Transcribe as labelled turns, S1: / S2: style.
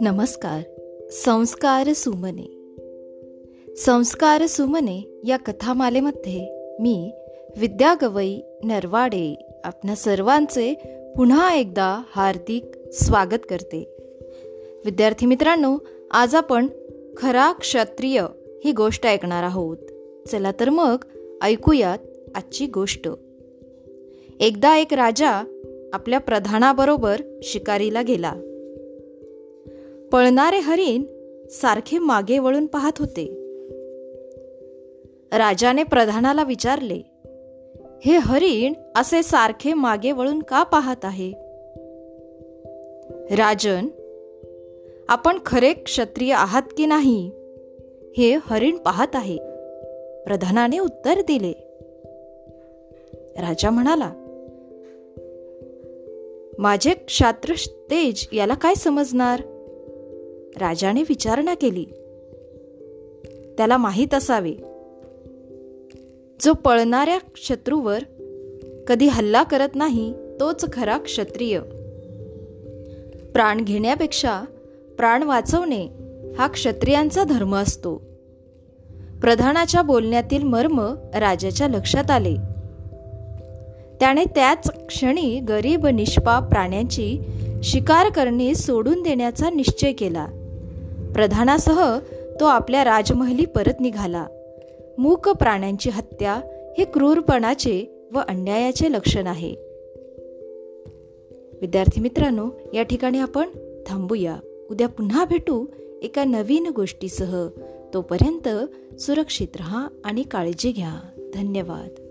S1: नमस्कार. संस्कार सुमने. संस्कार सुमने या कथामालेमध्ये मी विद्या गवई नरवाडे आपल्या सर्वांचे पुन्हा एकदा हार्दिक स्वागत करते. विद्यार्थी मित्रांनो आज आपण खरा क्षत्रिय ही गोष्ट ऐकणार आहोत. चला तर मग ऐकूयात आजची गोष्ट. एकदा एक राजा आपल्या प्रधानाबरोबर शिकारीला गेला. पळणारे हरिण सारखे मागे वळून पाहत होते. राजाने प्रधानाला विचारले हे हरिण असे सारखे मागे वळून का पाहत आहे? राजन आपण खरे क्षत्रिय आहात की नाही हे हरिण पाहत आहे प्रधानाने उत्तर दिले. राजा म्हणाला माझे क्षात्र तेज याला काय समजणार? राजाने विचारणा केली. त्याला माहीत असावे. जो पळणाऱ्या शत्रूवर कधी हल्ला करत नाही तोच खरा क्षत्रिय. प्राण घेण्यापेक्षा प्राण वाचवणे हा क्षत्रियांचा धर्म असतो. प्रधानाच्या बोलण्यातील मर्म राजाच्या लक्षात आले. त्याने त्याच क्षणी गरीब निष्पाप प्राण्यांची शिकार करणे सोडून देण्याचा निश्चय केला. प्रधानासह तो आपल्या राजमहली परत निघाला. मूक प्राण्यांची हत्या हे क्रूरपणाचे व अन्यायाचे लक्षण आहे. विद्यार्थी मित्रांनो या ठिकाणी आपण थांबूया. उद्या पुन्हा भेटू एका नवीन गोष्टीसह. तोपर्यंत सुरक्षित रहा आणि काळजी घ्या. धन्यवाद.